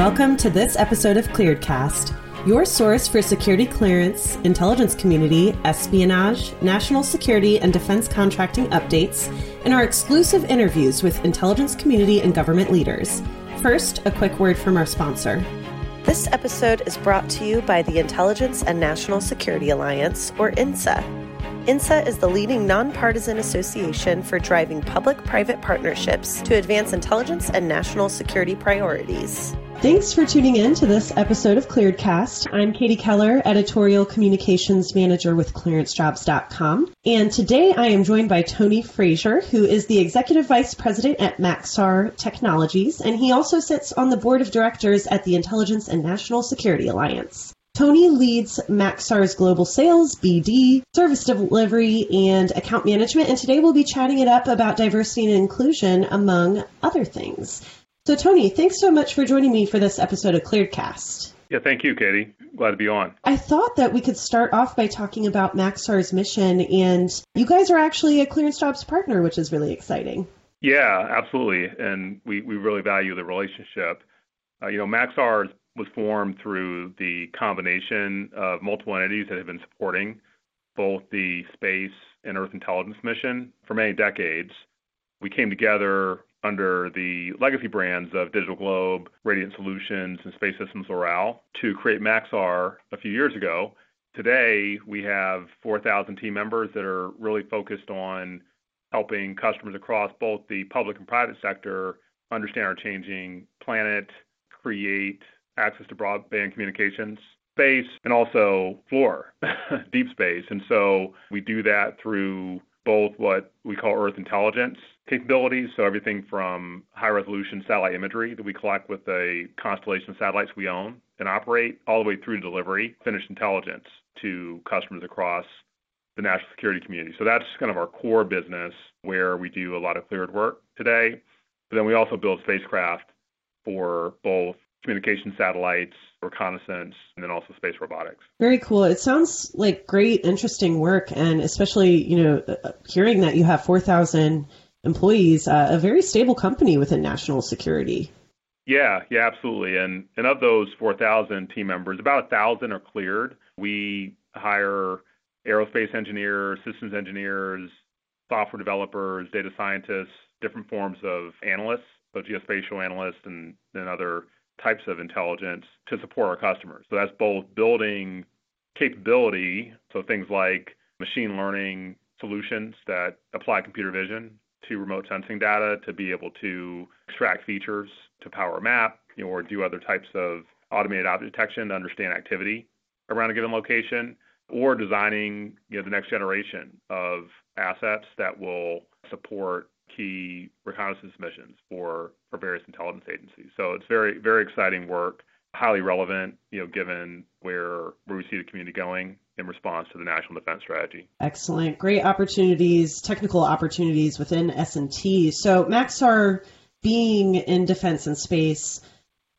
Welcome to this episode of ClearedCast, your source for security clearance, intelligence community, espionage, national security, and defense contracting updates, and our exclusive interviews with intelligence community and government leaders. First, a quick word from our sponsor. This episode is brought to you by the Intelligence and National Security Alliance, or INSA. INSA is the leading nonpartisan association for driving public private partnerships to advance intelligence and national security priorities. Thanks for tuning in to this episode of ClearedCast. I'm Katie Keller, Editorial Communications Manager with ClearanceJobs.com. And today I am joined by Tony Frazier, who is the Executive Vice President at Maxar Technologies, and he also sits on the Board of Directors at the Intelligence and National Security Alliance. Tony leads Maxar's global sales, BD, service delivery, and account management, and today we'll be chatting it up about diversity and inclusion, among other things. So, Tony, thanks so much for joining me for this episode of ClearedCast. Yeah, thank you, Katie. Glad to be on. I thought that we could start off by talking about Maxar's mission, and you guys are actually a ClearanceJobs partner, which is really exciting. Yeah, absolutely, and we, we really value the relationship. Uh, you know, Maxar was formed through the combination of multiple entities that have been supporting both the space and Earth intelligence mission for many decades. We came together under the legacy brands of Digital Globe, Radiant Solutions, and Space Systems Loral to create Maxar a few years ago. Today, we have 4,000 team members that are really focused on helping customers across both the public and private sector understand our changing planet, create access to broadband communications, space, and also floor, deep space. And so we do that through both what we call Earth intelligence capabilities, so everything from high resolution satellite imagery that we collect with the constellation of satellites we own and operate, all the way through to delivery, finished intelligence to customers across the national security community. So that's kind of our core business where we do a lot of cleared work today. But then we also build spacecraft for both communication satellites, reconnaissance, and then also space robotics. Very cool. It sounds like great, interesting work, and especially you know uh, hearing that you have four thousand employees, uh, a very stable company within national security. Yeah, yeah, absolutely. And and of those four thousand team members, about a thousand are cleared. We hire aerospace engineers, systems engineers, software developers, data scientists, different forms of analysts, both geospatial analysts and, and other types of intelligence to support our customers. So that's both building capability, so things like machine learning solutions that apply computer vision to remote sensing data to be able to extract features to power a map you know, or do other types of automated object detection to understand activity around a given location, or designing you know, the next generation of assets that will support key reconnaissance missions for, for various intelligence agencies. So it's very, very exciting work, highly relevant, you know, given where, where we see the community going in response to the national defense strategy. Excellent. Great opportunities, technical opportunities within S&T. So Maxar being in defense and space,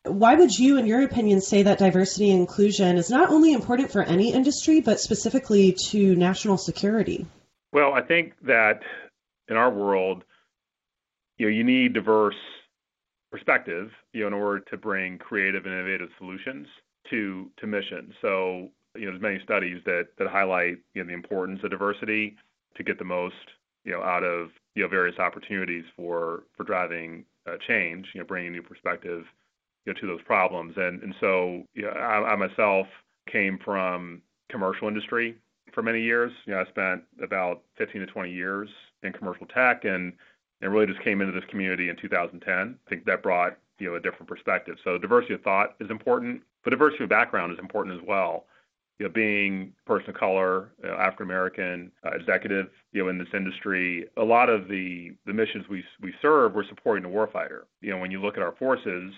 why would you, in your opinion, say that diversity and inclusion is not only important for any industry, but specifically to national security? Well, I think that in our world, you know, you need diverse perspective, you know, in order to bring creative and innovative solutions to to missions. So, you know, there's many studies that that highlight you know the importance of diversity to get the most you know out of you know various opportunities for for driving uh, change, you know, bringing new perspective you know to those problems. And and so, you know, I, I myself came from commercial industry for many years. You know, I spent about 15 to 20 years in commercial tech and and really just came into this community in 2010. I think that brought you know a different perspective. So diversity of thought is important, but diversity of background is important as well. You know, being person of color, you know, African American, uh, executive, you know, in this industry, a lot of the the missions we we serve, we're supporting the warfighter. You know, when you look at our forces,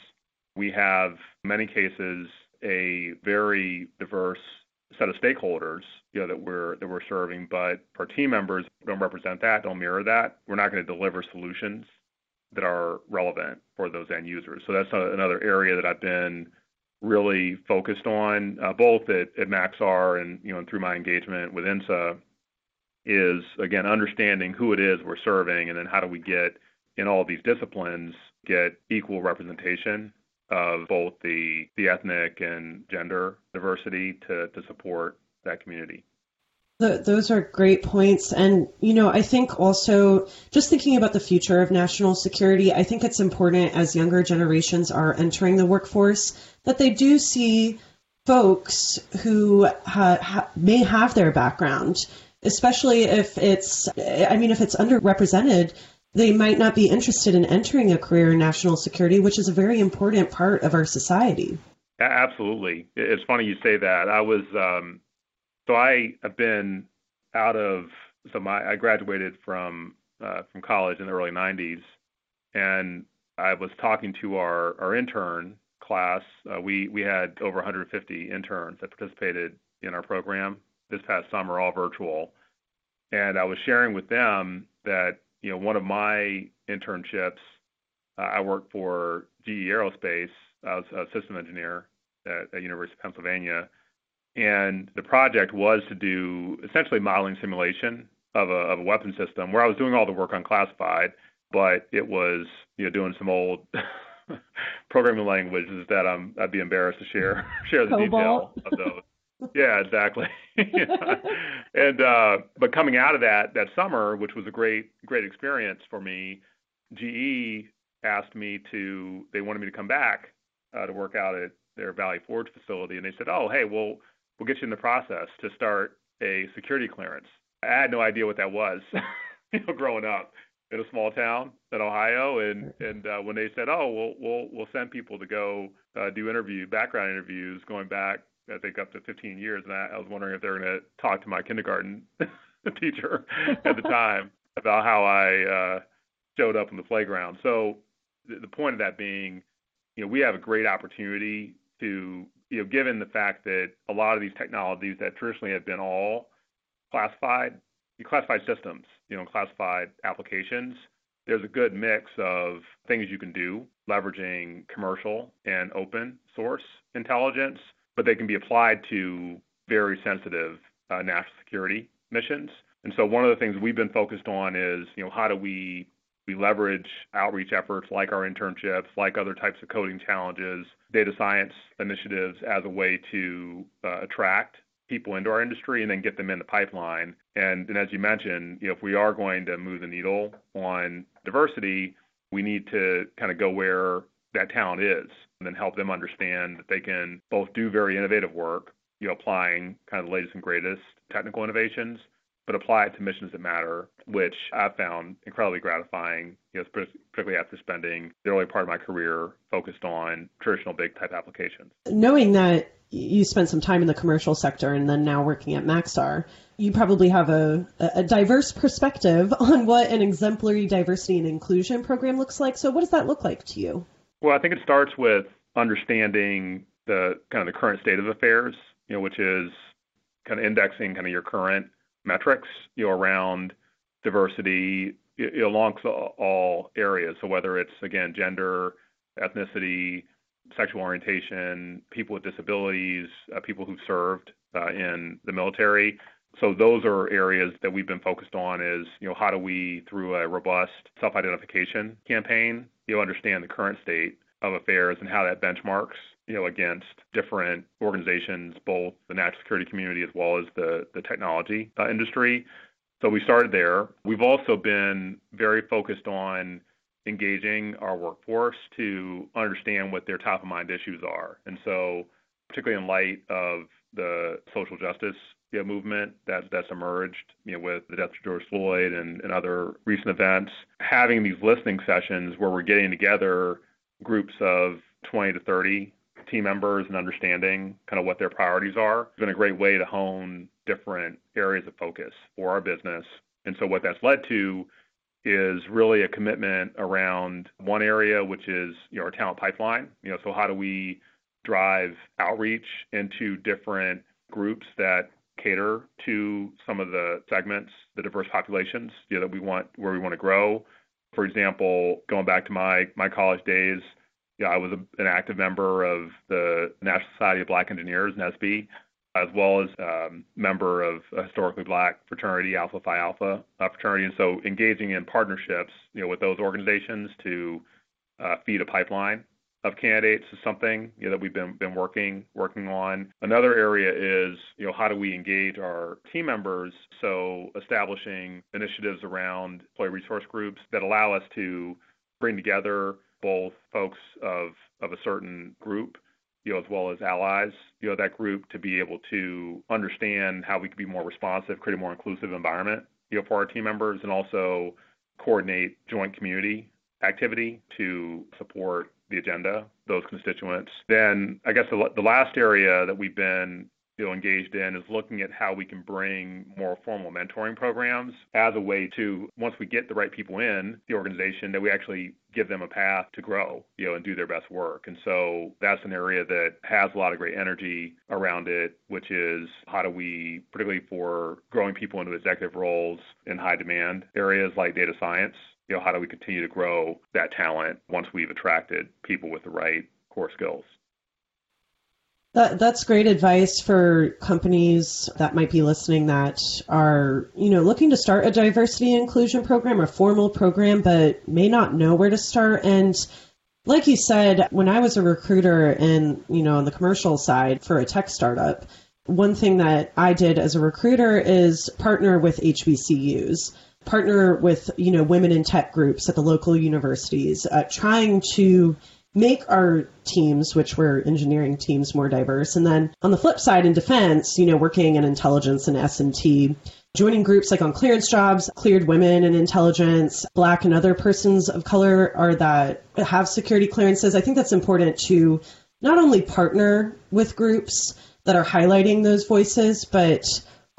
we have in many cases a very diverse set of stakeholders, you know, that we're that we're serving, but our team members don't represent that, don't mirror that. We're not going to deliver solutions that are relevant for those end users. So that's a, another area that I've been really focused on, uh, both at, at Maxar and you know and through my engagement with INSA, is again understanding who it is we're serving, and then how do we get in all these disciplines get equal representation of both the, ethnic and gender diversity to, to support that community. Those are great points. And, you know, I think also just thinking about the future of national security, I think it's important as younger generations are entering the workforce that they do see folks who ha- ha- may have their background, especially if it's, I mean, if it's underrepresented, they might not be interested in entering a career in national security, which is a very important part of our society. Absolutely. It's funny you say that. I was, um, so I have been out of, so my, I graduated from, uh, from college in the early 90s, and I was talking to our, our intern class. Uh, we, we had over 150 interns that participated in our program this past summer, all virtual. And I was sharing with them that you know, one of my internships, uh, I worked for GE Aerospace. I was a system engineer at, at University of Pennsylvania, and the project was to do essentially modeling simulation of a, of a weapon system, where I was doing all the work on classified, but it was you know doing some old programming languages that I'm I'd be embarrassed to share share the detail of those yeah, exactly. and uh, but coming out of that that summer, which was a great great experience for me, GE asked me to. They wanted me to come back uh, to work out at their Valley Forge facility, and they said, "Oh, hey, we'll we'll get you in the process to start a security clearance." I had no idea what that was, you know, growing up in a small town in Ohio, and and uh, when they said, "Oh, we'll we'll we'll send people to go uh, do interview background interviews going back I think up to 15 years, and I, I was wondering if they were going to talk to my kindergarten teacher at the time about how I uh, showed up in the playground. So the, the point of that being, you know, we have a great opportunity to, you know, given the fact that a lot of these technologies that traditionally have been all classified, classified systems, you know, classified applications, there's a good mix of things you can do leveraging commercial and open source intelligence but they can be applied to very sensitive uh, national security missions. And so one of the things we've been focused on is, you know, how do we we leverage outreach efforts like our internships, like other types of coding challenges, data science initiatives as a way to uh, attract people into our industry and then get them in the pipeline. And, and as you mentioned, you know, if we are going to move the needle on diversity, we need to kind of go where that talent is and then help them understand that they can both do very innovative work, you know, applying kind of the latest and greatest technical innovations, but apply it to missions that matter, which I've found incredibly gratifying, you know, particularly after spending the early part of my career focused on traditional big type applications. Knowing that you spent some time in the commercial sector and then now working at Maxar, you probably have a, a diverse perspective on what an exemplary diversity and inclusion program looks like. So, what does that look like to you? Well, I think it starts with understanding the kind of the current state of affairs, you know, which is kind of indexing kind of your current metrics, you know, around diversity along all areas. So whether it's again gender, ethnicity, sexual orientation, people with disabilities, uh, people who've served uh, in the military. So those are areas that we've been focused on. Is you know how do we through a robust self-identification campaign you know, understand the current state of affairs and how that benchmarks, you know, against different organizations, both the national security community as well as the, technology uh, industry. So we started there. We've also been very focused on engaging our workforce to understand what their top of mind issues are. And so, particularly in light of the social justice you know, movement that, that's emerged you know, with the death of George Floyd and, and other recent events, having these listening sessions where we're getting together groups of 20 to 30 team members and understanding kind of what their priorities are has been a great way to hone different areas of focus for our business. And so what that's led to is really a commitment around one area, which is you know, our talent pipeline. You know, so how do we drive outreach into different groups that cater to some of the segments, the diverse populations that we want where we want to grow. For example, going back to my college days, I was an active member of the National Society of Black Engineers, NSBE, as well as um, member of a historically black fraternity, Alpha Phi Alpha uh, fraternity. And so engaging in partnerships, with those organizations to uh, feed a pipeline of candidates is something you know, that we've been been working working on. Another area is you know how do we engage our team members? So establishing initiatives around employee resource groups that allow us to bring together both folks of of a certain group you know, as well as allies, you know, that group to be able to understand how we can be more responsive, create a more inclusive environment, you know, for our team members, and also coordinate joint community activity to support the agenda, those constituents. Then I guess the, last area that we've been you know, engaged in is looking at how we can bring more formal mentoring programs as a way to, once we get the right people in the organization, that we actually give them a path to grow, you know, and do their best work. And so that's an area that has a lot of great energy around it, which is how do we, particularly for growing people into executive roles in high demand areas like data science, you know, how do we continue to grow that talent once we've attracted people with the right core skills? That, that's great advice for companies that might be listening that are, you know, looking to start a diversity inclusion program or formal program, but may not know where to start. And like you said, when I was a recruiter and, you know, on the commercial side for a tech startup, one thing that I did as a recruiter is partner with HBCUs partner with you know women in tech groups at the local universities, uh, trying to make our teams, which were engineering teams, more diverse. And then on the flip side, in defense, you know, working in intelligence and S and T, joining groups like on clearance jobs, cleared women in intelligence, black and other persons of color are that have security clearances. I think that's important to not only partner with groups that are highlighting those voices, but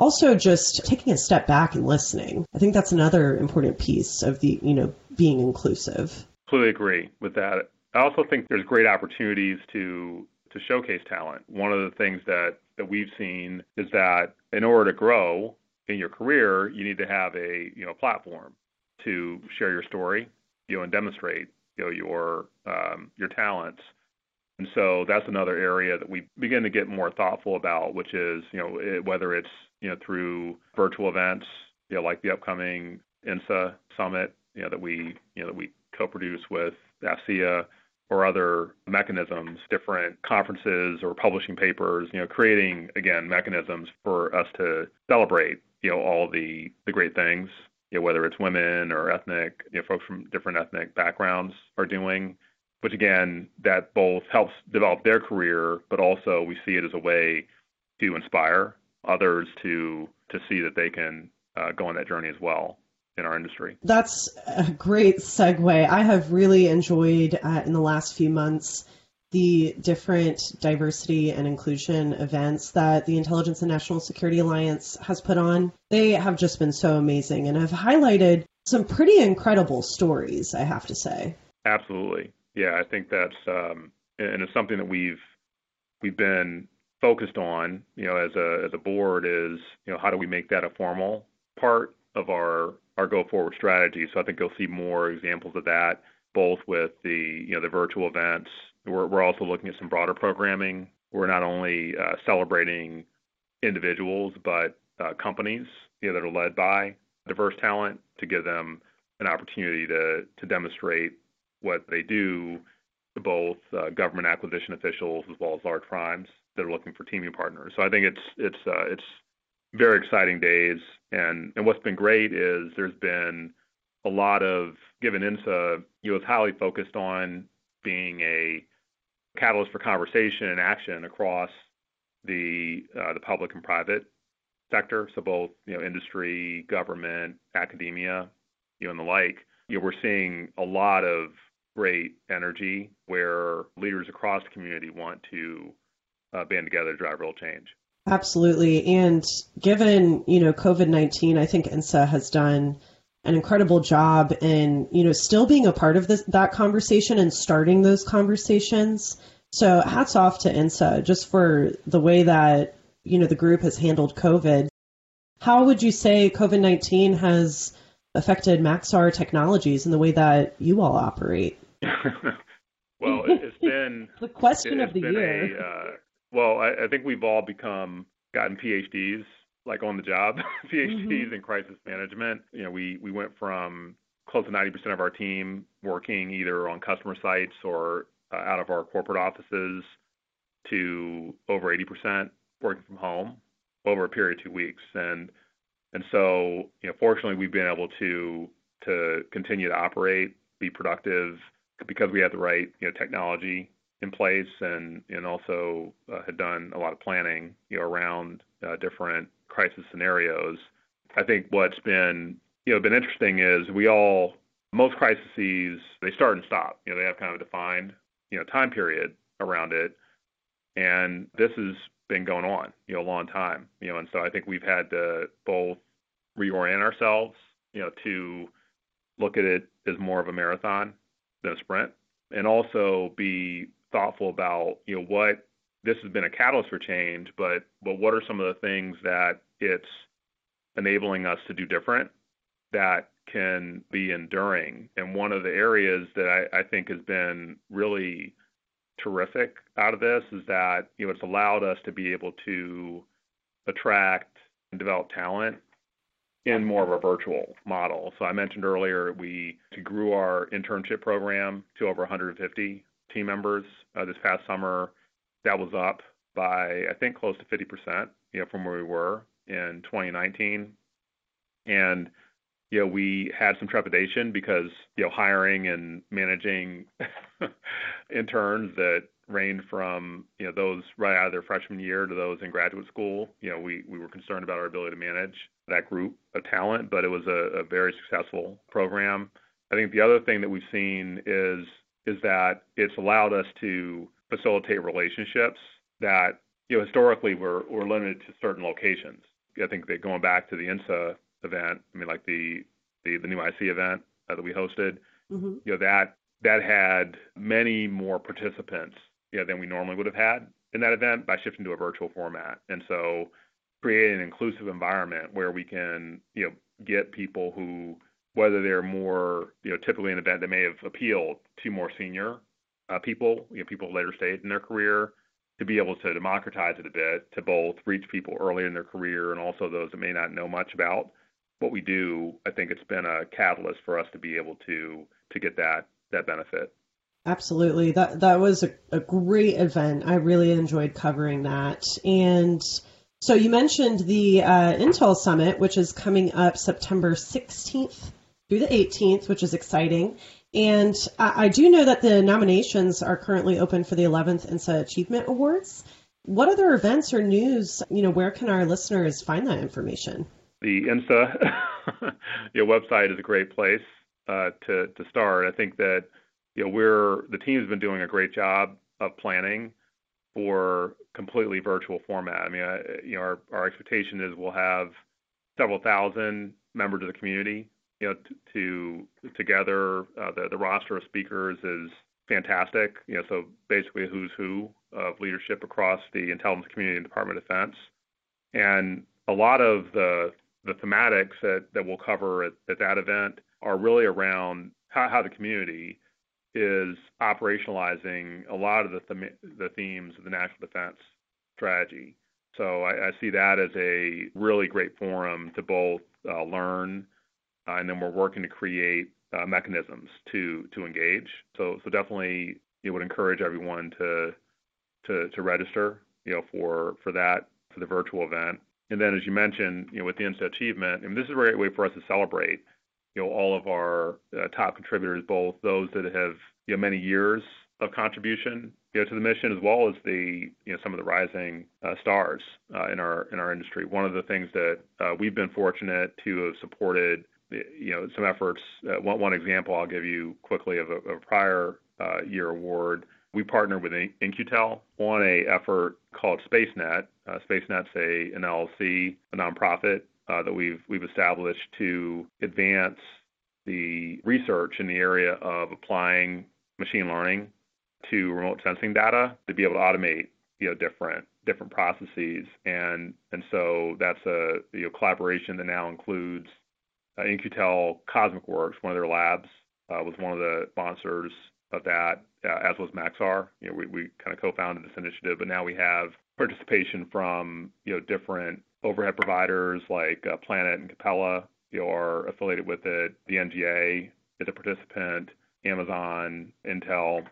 also just taking a step back and listening. I think that's another important piece of the, you know, being inclusive. Completely agree with that. I also think there's great opportunities to to showcase talent. One of the things that that we've seen is that in order to grow in your career, you need to have a you know platform to share your story, you know, and demonstrate you know your um, your talents. And so that's another area that we begin to get more thoughtful about, which is you know whether it's you know, through virtual events, you know, like the upcoming INSA summit, you know, that we, you know, that we co-produce with AFCEA or other mechanisms, different conferences or publishing papers, you know, creating again mechanisms for us to celebrate, you know, all the the great things, you know, whether it's women or ethnic, you know, folks from different ethnic backgrounds are doing, which again, that both helps develop their career, but also we see it as a way to inspire others to to see that they can uh, go on that journey as well in our industry. That's a great segue. I have really enjoyed uh, in the last few months the different diversity and inclusion events that the Intelligence and National Security Alliance has put on. They have just been so amazing and have highlighted some pretty incredible stories, I have to say. Absolutely. Yeah, I think that's um, and it's something that we've we've been focused on, you know, as a as a board is, you know, how do we make that a formal part of our our go forward strategy? So I think you'll see more examples of that, both with the you know the virtual events. We're we're also looking at some broader programming. We're not only uh, celebrating individuals, but uh, companies, you know, that are led by diverse talent to give them an opportunity to to demonstrate what they do to both uh, government acquisition officials as well as large primes that are looking for teaming partners. So I think it's it's uh, it's very exciting days, and and what's been great is there's been a lot of given INSA, you know, is highly focused on being a catalyst for conversation and action across the uh, the public and private sector, so both you know industry, government, academia, you know, and the like. You know, we're seeing a lot of great energy where leaders across the community want to uh, band together to drive real change. Absolutely. And given, you know, COVID 19, I think INSA has done an incredible job in, you know, still being a part of this, that conversation and starting those conversations. So hats off to INSA just for the way that, you know, the group has handled COVID. How would you say COVID 19 has affected Maxar Technologies and the way that you all operate? well, it's been the question of the year. A, uh, well, I, I think we've all become gotten PhDs like on the job PhDs mm-hmm. in crisis management. You know, we we went from close to 90% of our team working either on customer sites or out of our corporate offices to over 80% working from home over a period of two weeks. And and so, you know, fortunately, we've been able to to continue to operate, be productive, because we had the right you know technology in place, and also uh, had done a lot of planning around uh, different crisis scenarios. I think what's been interesting is we all most crises they start and stop. They have kind of a defined time period around it, and this has been going on a long time. And so I think we've had to both reorient ourselves to look at it as more of a marathon than a sprint, and also be thoughtful about you know what this has been a catalyst for change, but what are some of the things that it's enabling us to do different that can be enduring? And one of the areas that I, I think has been really terrific out of this is that you know it's allowed us to be able to attract and develop talent in more of a virtual model. So I mentioned earlier we grew our internship program to over 150 team members uh, this past summer. That was up by I think close to 50%, you know, from where we were in 2019. And we had some trepidation because hiring and managing interns that range from those right out of their freshman year to those in graduate school. We we were concerned about our ability to manage that group of talent, but it was a very successful program. I think the other thing that we've seen is is that it's allowed us to facilitate relationships that you know historically were were limited to certain locations. I think that going back to the INSA event, I mean like the the, the new IC event uh, that we hosted, mm-hmm. you know that that had many more participants you know than we normally would have had in that event by shifting to a virtual format. And so create an inclusive environment where we can you know get people who whether they're more you know typically an event that may have appealed to more senior uh, people, you know, people later stage in their career, to be able to democratize it a bit to both reach people early in their career and also those that may not know much about what we do. I think it's been a catalyst for us to be able to to get that that benefit. Absolutely, that that was a, a great event. I really enjoyed covering that and. So you mentioned the uh, Intel Summit, which is coming up September 16th through the 18th, which is exciting. And I, I do know that the nominations are currently open for the 11th INSA Achievement Awards. What other events or news, you know, where can our listeners find that information? The INSA your website is a great place uh, to, to start. I think that, you know, we're, the team's been doing a great job of planning for completely virtual format. I mean, uh, you know, our, our expectation is we'll have several thousand members of the community you know, to together uh, the roster of speakers is fantastic. You know, so basically a who's who of leadership across the intelligence community and Department of Defense, and a lot of the the thematics that, that we'll cover at, at that event are really around how, the community is operationalizing a lot of the the themes of the national defense strategy. So I, see that as a really great forum to both uh, learn and then we're working to create uh, mechanisms to engage. So so definitely, would encourage everyone to to to register, you know, for for that for the virtual event. And then, as you mentioned, you know, with the INSA achievement, mean, this is a great way for us to celebrate, you know, all of our uh, top contributors, both those that have you know many years of contribution you know, to the mission as well as the you know some of the rising uh, stars uh, in our in our industry. One of the things that uh, we've been fortunate to have supported you know, some efforts. Uh, one, example I'll give you quickly of a, prior uh, year award. We partnered with In-Q-Tel on a effort called SpaceNet. Uh, SpaceNet's a an LLC, a nonprofit that we've established to advance the research in the area of applying machine learning to remote sensing data to be able to automate you know different processes and and so that's a you know collaboration that now includes In-Q-Tel CosmiQ Works, one of their labs, uh, was one of the sponsors of that, uh, as was Maxar. You know, we, kind of co-founded this initiative, but now we have participation from you know different overhead providers like uh, Planet and Capella. You know, are affiliated with it. The NGA is a participant. Amazon, Intel,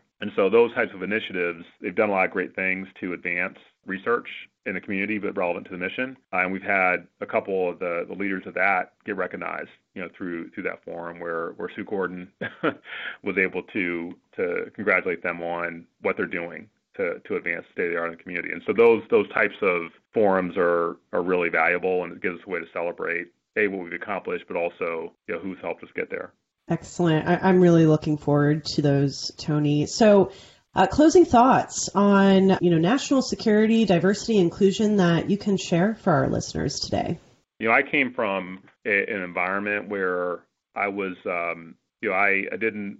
those types of initiatives, they've done a lot of great things to advance research in the community, but relevant to the mission. Uh, and we've had a couple of the, leaders of that get recognized, you know, through through that forum where Sue Gordon was able to to congratulate them on what they're doing to to advance state of the art in the community. And so those those types of forums are are really valuable, and it gives us a way to celebrate a what we've accomplished, but also you know who's helped us get there. Excellent. I, am really looking forward to those, Tony. So uh, closing thoughts on you know national security, diversity, inclusion that you can share for our listeners today. You know, I came from a, an environment where I was, um, you know, I, I didn't,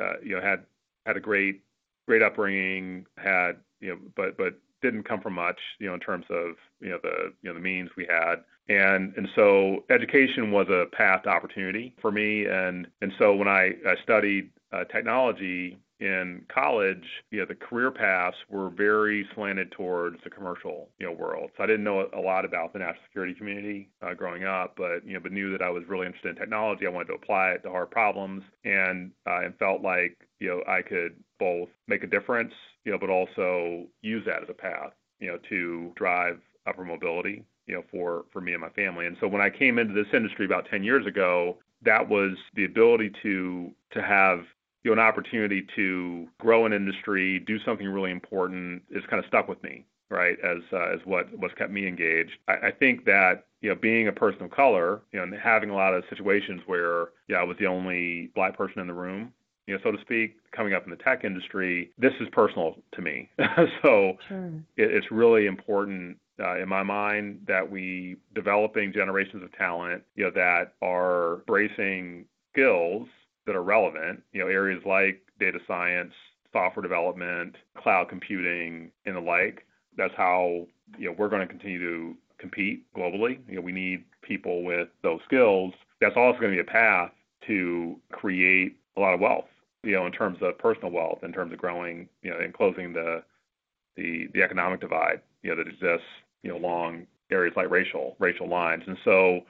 uh, you know, had had a great great upbringing, had you know, but but didn't come from much, you know, in terms of you know the you know the means we had, and and so education was a path opportunity for me, and and so when I, I studied uh, technology in college, you know, the career paths were very slanted towards the commercial, you know, world. So I didn't know a lot about the national security community uh, growing up, but you know, but knew that I was really interested in technology. I wanted to apply it to hard problems, and uh, and felt like you know I could both make a difference, you know, but also use that as a path, you know, to drive upper mobility, you know, for for me and my family. And so when I came into this industry about 10 years ago, that was the ability to to have you know, an opportunity to grow an industry, do something really important is kind of stuck with me, right? As uh, as what what's kept me engaged. I, I think that you know, being a person of color, you know, and having a lot of situations where yeah, I was the only black person in the room, you know, so to speak, coming up in the tech industry, this is personal to me. so sure. it, it's really important uh, in my mind that we developing generations of talent, you know, that are bracing skills that are relevant, you know, areas like data science, software development, cloud computing, and the like. That's how you know we're going to continue to compete globally. You know, we need people with those skills. That's also going to be a path to create a lot of wealth. You know, in terms of personal wealth, in terms of growing, you know, and closing the the the economic divide, you know, that exists, you know, along areas like racial racial lines. And so,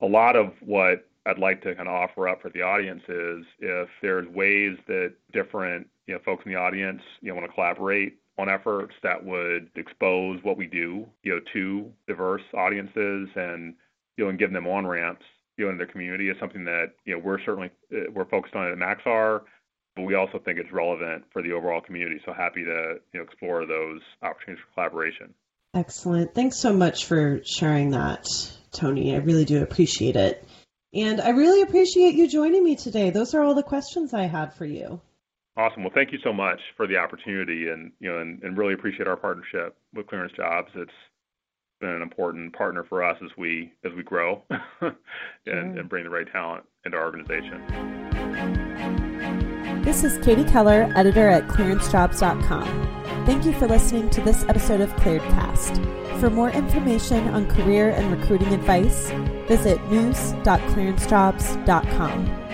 a lot of what I'd like to kind of offer up for the audience is if there's ways that different you know folks in the audience you know want to collaborate on efforts that would expose what we do you know to diverse audiences and you know and give them on ramps you know in their community is something that you know we're certainly uh, we're focused on at Maxar but we also think it's relevant for the overall community so happy to you know explore those opportunities for collaboration excellent thanks so much for sharing that Tony I really do appreciate it and I really appreciate you joining me today. Those are all the questions I had for you. Awesome. Well, thank you so much for the opportunity, and you know, and, and really appreciate our partnership with Clearance Jobs. It's been an important partner for us as we as we grow and, sure. and bring the right talent into our organization. This is Katie Keller, editor at clearancejobs.com. Thank you for listening to this episode of ClearedCast. For more information on career and recruiting advice, visit news.clearancejobs.com.